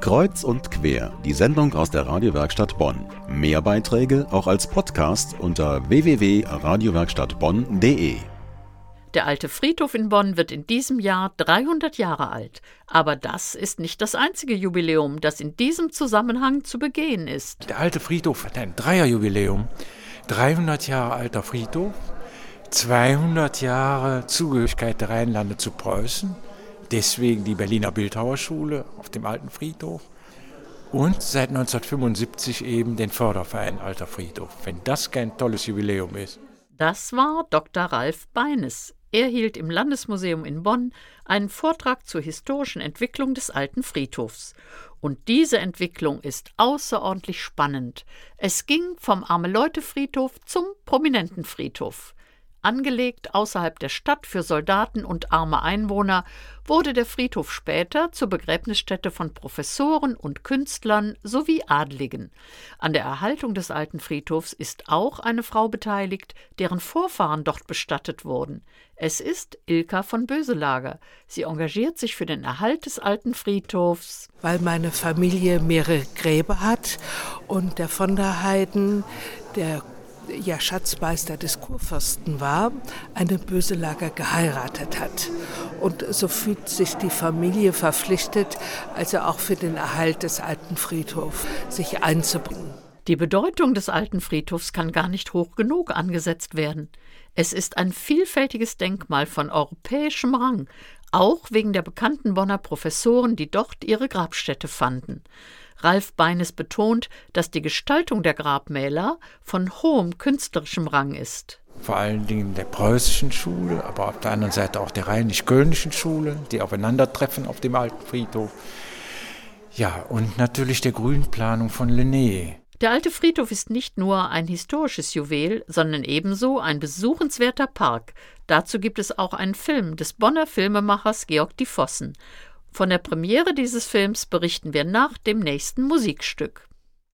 Kreuz und quer, die Sendung aus der Radiowerkstatt Bonn. Mehr Beiträge auch als Podcast unter www.radiowerkstattbonn.de. Der alte Friedhof in Bonn wird in diesem Jahr 300 Jahre alt. Aber das ist nicht das einzige Jubiläum, das in diesem Zusammenhang zu begehen ist. Der alte Friedhof hat ein Dreierjubiläum. 300 Jahre alter Friedhof, 200 Jahre Zugehörigkeit der Rheinlande zu Preußen, deswegen die Berliner Bildhauerschule auf dem alten Friedhof und seit 1975 eben den Förderverein Alter Friedhof. Wenn das kein tolles Jubiläum ist. Das war Dr. Ralf Beines. Er hielt im Landesmuseum in Bonn einen Vortrag zur historischen Entwicklung des alten Friedhofs. Und diese Entwicklung ist außerordentlich spannend. Es ging vom Arme-Leute-Friedhof zum prominenten Friedhof. Angelegt außerhalb der Stadt für Soldaten und arme Einwohner, wurde der Friedhof später zur Begräbnisstätte von Professoren und Künstlern sowie Adligen. An der Erhaltung des alten Friedhofs ist auch eine Frau beteiligt, deren Vorfahren dort bestattet wurden. Es ist Ilka von Böselager. Sie engagiert sich für den Erhalt des alten Friedhofs. Weil meine Familie mehrere Gräber hat und der von der Heiden, der ja Schatzmeister des Kurfürsten war, eine Böselager geheiratet hat. Und so fühlt sich die Familie verpflichtet, also auch für den Erhalt des alten Friedhofs sich einzubringen. Die Bedeutung des alten Friedhofs kann gar nicht hoch genug angesetzt werden. Es ist ein vielfältiges Denkmal von europäischem Rang, auch wegen der bekannten Bonner Professoren, die dort ihre Grabstätte fanden. Ralf Beines betont, dass die Gestaltung der Grabmäler von hohem künstlerischem Rang ist. Vor allen Dingen der preußischen Schule, aber auf der anderen Seite auch der rheinisch-kölnischen Schule, die aufeinandertreffen auf dem alten Friedhof. Ja, und natürlich der Grünplanung von Linné. Der alte Friedhof ist nicht nur ein historisches Juwel, sondern ebenso ein besuchenswerter Park. Dazu gibt es auch einen Film des Bonner Filmemachers Georg Difossen. Von der Premiere dieses Films berichten wir nach dem nächsten Musikstück.